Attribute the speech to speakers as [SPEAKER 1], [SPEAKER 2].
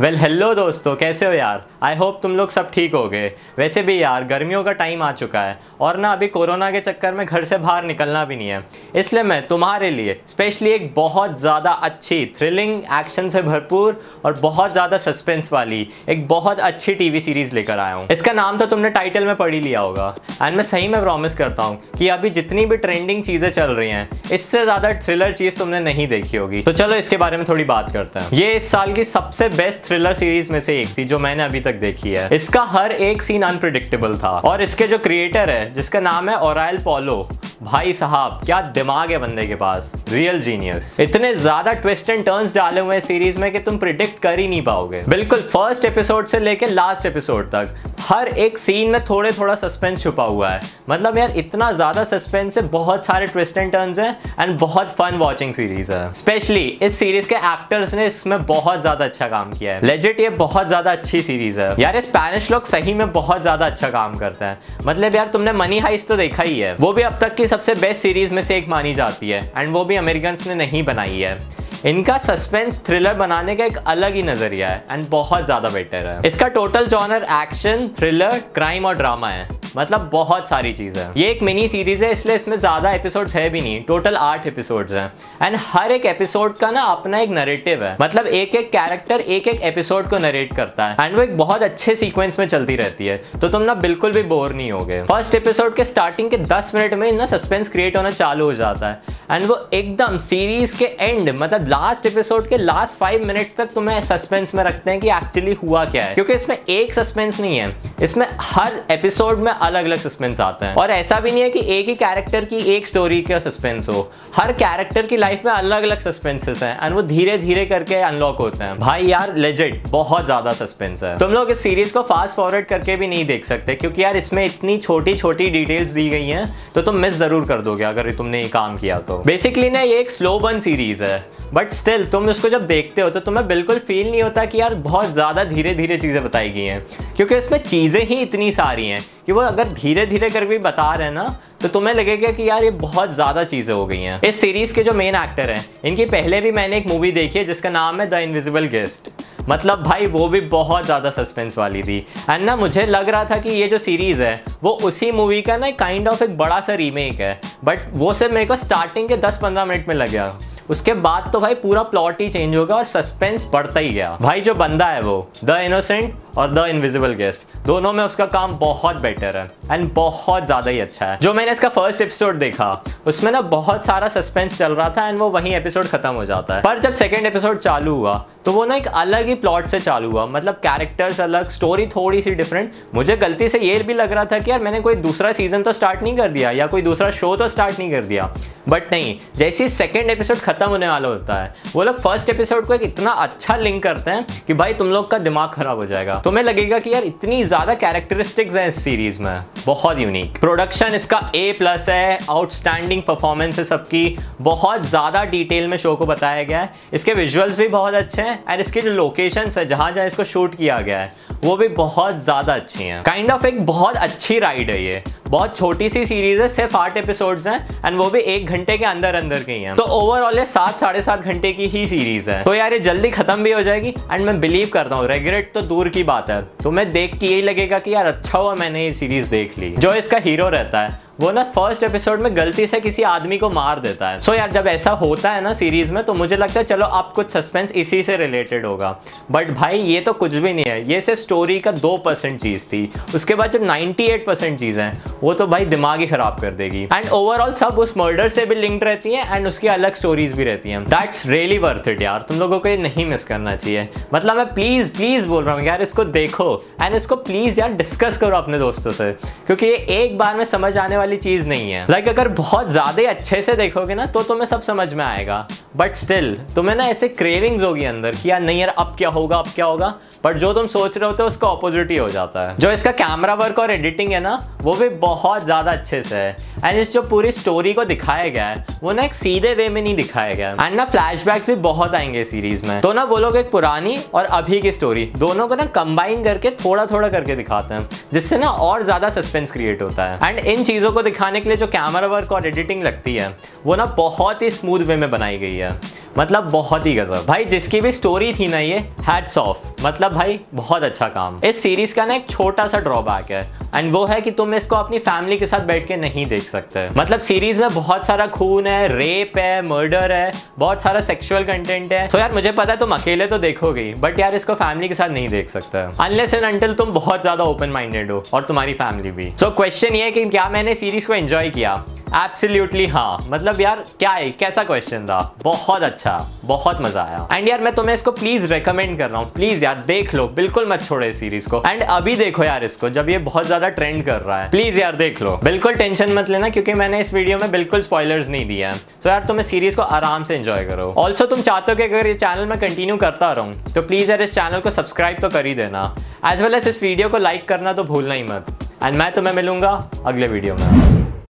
[SPEAKER 1] Well hello दोस्तों, कैसे हो यार? आई होप तुम लोग सब ठीक हो गए वैसे भी यार, गर्मियों का टाइम आ चुका है और ना अभी कोरोना के चक्कर में घर से बाहर निकलना भी नहीं है। इसलिए मैं तुम्हारे लिए स्पेशली एक बहुत ज़्यादा अच्छी थ्रिलिंग एक्शन से भरपूर और बहुत ज़्यादा सस्पेंस वाली, एक बहुत अच्छी टीवी सीरीज़ लेकर आया हूँ। इसका नाम तो तुमने टाइटल में पढ़ ही लिया होगा। एंड मैं सही में प्रॉमिस करता हूँ कि अभी जितनी भी ट्रेंडिंग चीज़ें चल रही हैं, इससे ज़्यादा थ्रिलर चीज़ तुमने नहीं देखी होगी। तो चलो इसके बारे में थोड़ी बात करते हैं। ये इस साल की सबसे बेस्ट थ्रिलर सीरीज़ में से एक थी जो मैंने अभी तक देखी है। इसका हर एक सीन अनप्रिडिक्टेबल था। और इसके जो क्रिएटर है, जिसका नाम है ओराइल पोलो भाई साहब, क्या दिमाग है बंदे के पास। रियल जीनियस इतने ज़्यादा ट्विस्ट एंड टर्न्स डाले हुए सीरीज़ में कि तुम प्रिडिक्ट कर ही नहीं पाओगे। बिल्कुल फ़र्स्ट एपिसोड से लेकर लास्ट एपिसोड तक। हर एक सीन में थोड़े थोड़ा सस्पेंस छुपा हुआ है। मतलब यार, इतना ज़्यादा सस्पेंस है, बहुत सारे ट्विस्ट एंड टर्न्स हैं एंड बहुत फन वॉचिंग सीरीज़ है। स्पेशली इस सीरीज़ के एक्टर्स ने इसमें बहुत ज़्यादा अच्छा काम किया है। लेजिट ये बहुत ज़्यादा अच्छी सीरीज़ है। यार स्पेनिश लोग सही में बहुत ज़्यादा अच्छा काम करते हैं। मतलब यार, तुमने मनी हाइस तो देखा ही है। वो भी अब तक की सबसे बेस्ट सीरीज़ में से एक मानी जाती है एंड वो भी अमेरिकन ने नहीं बनाई है। इनका सस्पेंस थ्रिलर बनाने का एक अलग ही नज़रिया है एंड बहुत ज़्यादा बेटर है। इसका total genre action thriller crime और ड्रामा है। मतलब बहुत सारी चीज़। है ये एक मिनी सीरीज़ है, इसलिए इसमें ज़्यादा एपिसोड्स है भी नहीं। टोटल आठ एपिसोड्स हैं। एंड हर एक एपिसोड का ना अपना एक नरेटिव है। मतलब एक एक कैरेक्टर एक एक एपिसोड को नरेट करता है। एंड वो एक बहुत अच्छे सीक्वेंस में चलती रहती है। तो तुम ना बिल्कुल भी बोर नहीं होगे। फ़र्स्ट एपिसोड के स्टार्टिंग के दस मिनट में ना सस्पेंस क्रिएट होना चालू हो जाता है। एंड वो एकदम सीरीज़ के एंड मतलब लास्ट एपिसोड के लास्ट फाइव मिनट्स तक तुम्हें सस्पेंस में रखते हैं कि एक्चुअली हुआ क्या है। क्योंकि इसमें एक सस्पेंस नहीं है। इसमें हर एपिसोड में अलग अलग सस्पेंस आते हैं। और ऐसा भी नहीं है कि एक ही कैरेक्टर की एक स्टोरी का सस्पेंस हो। हर कैरेक्टर की लाइफ में अलग अलग सस्पेंसेस हैं। एंड वो धीरे धीरे करके अनलॉक होते हैं। भाई यार लेजेंड बहुत ज़्यादा सस्पेंस है। तुम लोग इस सीरीज़ को फास्ट फॉरवर्ड करके भी नहीं देख सकते। क्योंकि यार, इसमें इतनी छोटी छोटी डिटेल्स दी गई हैं तो तुम मिस ज़रूर कर दोगे, अगर तुमने ये काम किया तो। बेसिकली ना, ये एक स्लो बर्न सीरीज़ है। बट स्टिल तुम इसको जब देखते हो तो तुम्हें बिल्कुल फील नहीं होता कि यार बहुत ज़्यादा धीरे धीरे चीज़ें बताई गई हैं। क्योंकि इसमें चीज़ें ही इतनी सारी हैं कि वो अगर धीरे धीरे कर भी बता रहे हैं ना तो तुम्हें लगेगा कि यार ये बहुत ज़्यादा चीज़ें हो गई हैं। इस सीरीज़ के जो मेन एक्टर हैं, इनकी पहले भी मैंने एक मूवी देखी है, जिसका नाम है द इनविजिबल गेस्ट मतलब भाई वो भी बहुत ज़्यादा सस्पेंस वाली थी। एंड ना मुझे लग रहा था कि ये जो सीरीज़ है, वो उसी मूवी का ना काइंड ऑफ़ एक बड़ा सा रीमेक है। बट वो सिर्फ़ मेरे को स्टार्टिंग के 10-15 मिनट में लग गया। उसके बाद तो भाई पूरा प्लॉट ही चेंज हो गया और सस्पेंस बढ़ता ही गया। भाई जो बंदा है वो द इनोसेंट और द इनविजिबल गेस्ट दोनों में उसका काम बहुत बेटर है एंड बहुत ज़्यादा ही अच्छा है। जो मैंने इसका फ़र्स्ट एपिसोड देखा, उसमें ना बहुत सारा सस्पेंस चल रहा था एंड वो वहीं एपिसोड खत्म हो जाता है। पर जब सेकेंड एपिसोड चालू हुआ तो वो ना एक अलग ही प्लॉट से चालू हुआ मतलब कैरेक्टर्स अलग स्टोरी थोड़ी सी डिफरेंट मुझे गलती से ये भी लग रहा था कि यार मैंने कोई दूसरा सीज़न तो स्टार्ट नहीं कर दिया या कोई दूसरा शो तो स्टार्ट नहीं कर दिया। बट नहीं, जैसे सेकेंड एपिसोड खत्म होने वाला होता है। वो लोग फ़र्स्ट एपिसोड को एक इतना अच्छा लिंक करते हैं कि भाई तुम लोग का दिमाग खराब हो जाएगा। तुम्हें लगेगा कि यार इतनी ज़्यादा कैरेक्टरिस्टिक्स हैं इस सीरीज़ में। बहुत यूनिक प्रोडक्शन इसका ए प्लस है आउटस्टैंडिंग परफॉर्मेंस है सबकी। बहुत ज़्यादा डिटेल में शो को बताया गया है। इसके विजुअल्स भी बहुत अच्छे हैं एंड इसकी जो लोकेशन है, जहाँ जहाँ इसको शूट किया गया है, वो भी बहुत ज़्यादा अच्छी हैं। काइंड ऑफ़ एक बहुत अच्छी राइड है ये। बहुत छोटी सी सीरीज़ है, सिर्फ़ आठ एपिसोड्स हैं एंड वो भी एक घंटे के अंदर अंदर के ही। तो ओवरऑल ये सात, साढ़े सात घंटे की ही सीरीज़ है। तो यार ये जल्दी खत्म भी हो जाएगी एंड मैं बिलीव करता हूँ रेगरेट तो दूर की बात है। तो मैं देख के यही लगेगा कि यार अच्छा हुआ मैंने ये सीरीज़ देख ली। जो इसका हीरो रहता है वो ना फ़र्स्ट एपिसोड में गलती से किसी आदमी को मार देता है। सो so यार, जब ऐसा होता है ना सीरीज़ में तो मुझे लगता है, चलो आप कुछ सस्पेंस इसी से रिलेटेड होगा। बट भाई, ये तो कुछ भी नहीं है। ये सिर्फ़ स्टोरी का दो परसेंट चीज़ थी। उसके बाद जो 98 परसेंट चीज़ है, वो तो भाई दिमाग ही खराब कर देगी। एंड ओवरऑल सब उस मर्डर से भी लिंक्ड रहती है एंड उसकी अलग स्टोरीज भी रहती हैं। दैट्स रियली वर्थ इट यार। तुम लोगों को ये नहीं मिस करना चाहिए। मतलब मैं प्लीज़ प्लीज़ बोल रहा हूँ, यार, इसको देखो। एंड इसको प्लीज़ यार डिस्कस करो अपने दोस्तों से। क्योंकि ये एक बार में समझ आने वाली चीज़ नहीं है। लाइक like, अगर बहुत ज़्यादा अच्छे से देखोगे ना तो तुम्हें सब समझ में आएगा। बट स्टिल तुम्हें ना ऐसे क्रेविंग्स होगी अंदर कि यार, नहीं यार, अब क्या होगा, अब क्या होगा? बट जो तुम सोच रहे होते हो, उसका ऑपोजिट ही हो जाता है। जो इसका कैमरा वर्क और एडिटिंग है ना, वो भी बहुत ज़्यादा अच्छे से है। एंड इस जो पूरी स्टोरी को दिखाया गया है, वो ना एक सीधे वे में नहीं दिखाया गया एंड ना फ्लैशबैक्स भी बहुत आएँगे सीरीज़ में। तो ना वो लोग एक पुरानी और अभी की स्टोरी दोनों को ना कंबाइन करके थोड़ा थोड़ा करके दिखाते हैं, जिससे ना और ज़्यादा सस्पेंस क्रिएट होता है। एंड इन चीज़ों को दिखाने के लिए जो कैमरा वर्क और एडिटिंग लगती है, वो ना बहुत ही स्मूथ वे में बनाई गई है। है। मतलब बहुत ही गजब। भाई जिसकी भी स्टोरी थी ना ये हैट्स ऑफ़ मतलब भाई बहुत अच्छा काम। इस सीरीज़ का ना एक छोटा सा ड्रॉबैक है। एंड वो है कि तुम इसको अपनी फैमिली के साथ बैठ के नहीं देख सकते। मतलब सीरीज़ में बहुत सारा खून है रेप है मर्डर है बहुत सारा सेक्सुअल कंटेंट है। तो यार मुझे पता है तुम अकेले तो देखोगे बट यार इसको फैमिली के साथ नहीं देख सकते। अनलेस एंड अंटिल तुम बहुत ज़्यादा ओपन माइंडेड हो और तुम्हारी फैमिली भी। सो so, क्वेश्चन ये है कि क्या मैंने सीरीज़ को एंजॉय किया? एब्सोल्युटली हाँ। मतलब यार, क्या है? कैसा क्वेश्चन था? बहुत अच्छा। बहुत मज़ा आया। एंड यार, मैं तुम्हें इसको प्लीज़ रेकमेंड कर रहा हूँ। प्लीज़ यार, देख लो। बिल्कुल मत छोड़ो इस सीरीज़ को। एंड अभी देखो यार इसको, जब ये बहुत ज़्यादा ट्रेंड कर रहा है। प्लीज़ यार, देख लो। बिल्कुल टेंशन मत लेना, क्योंकि मैंने इस वीडियो में बिल्कुल स्पॉयलर्स नहीं दिया है। तो यार, तुम इस सीरीज़ को आराम से एंजॉय करो। ऑल्सो तुम चाहते हो कि अगर ये चैनल में कंटिन्यू करता रहूँ तो प्लीज़ यार, इस चैनल को सब्सक्राइब तो कर ही देना। एज वेल एज इस वीडियो को लाइक करना तो भूलना ही मत। एंड मैं तुम्हें मिलूँगा अगले वीडियो में।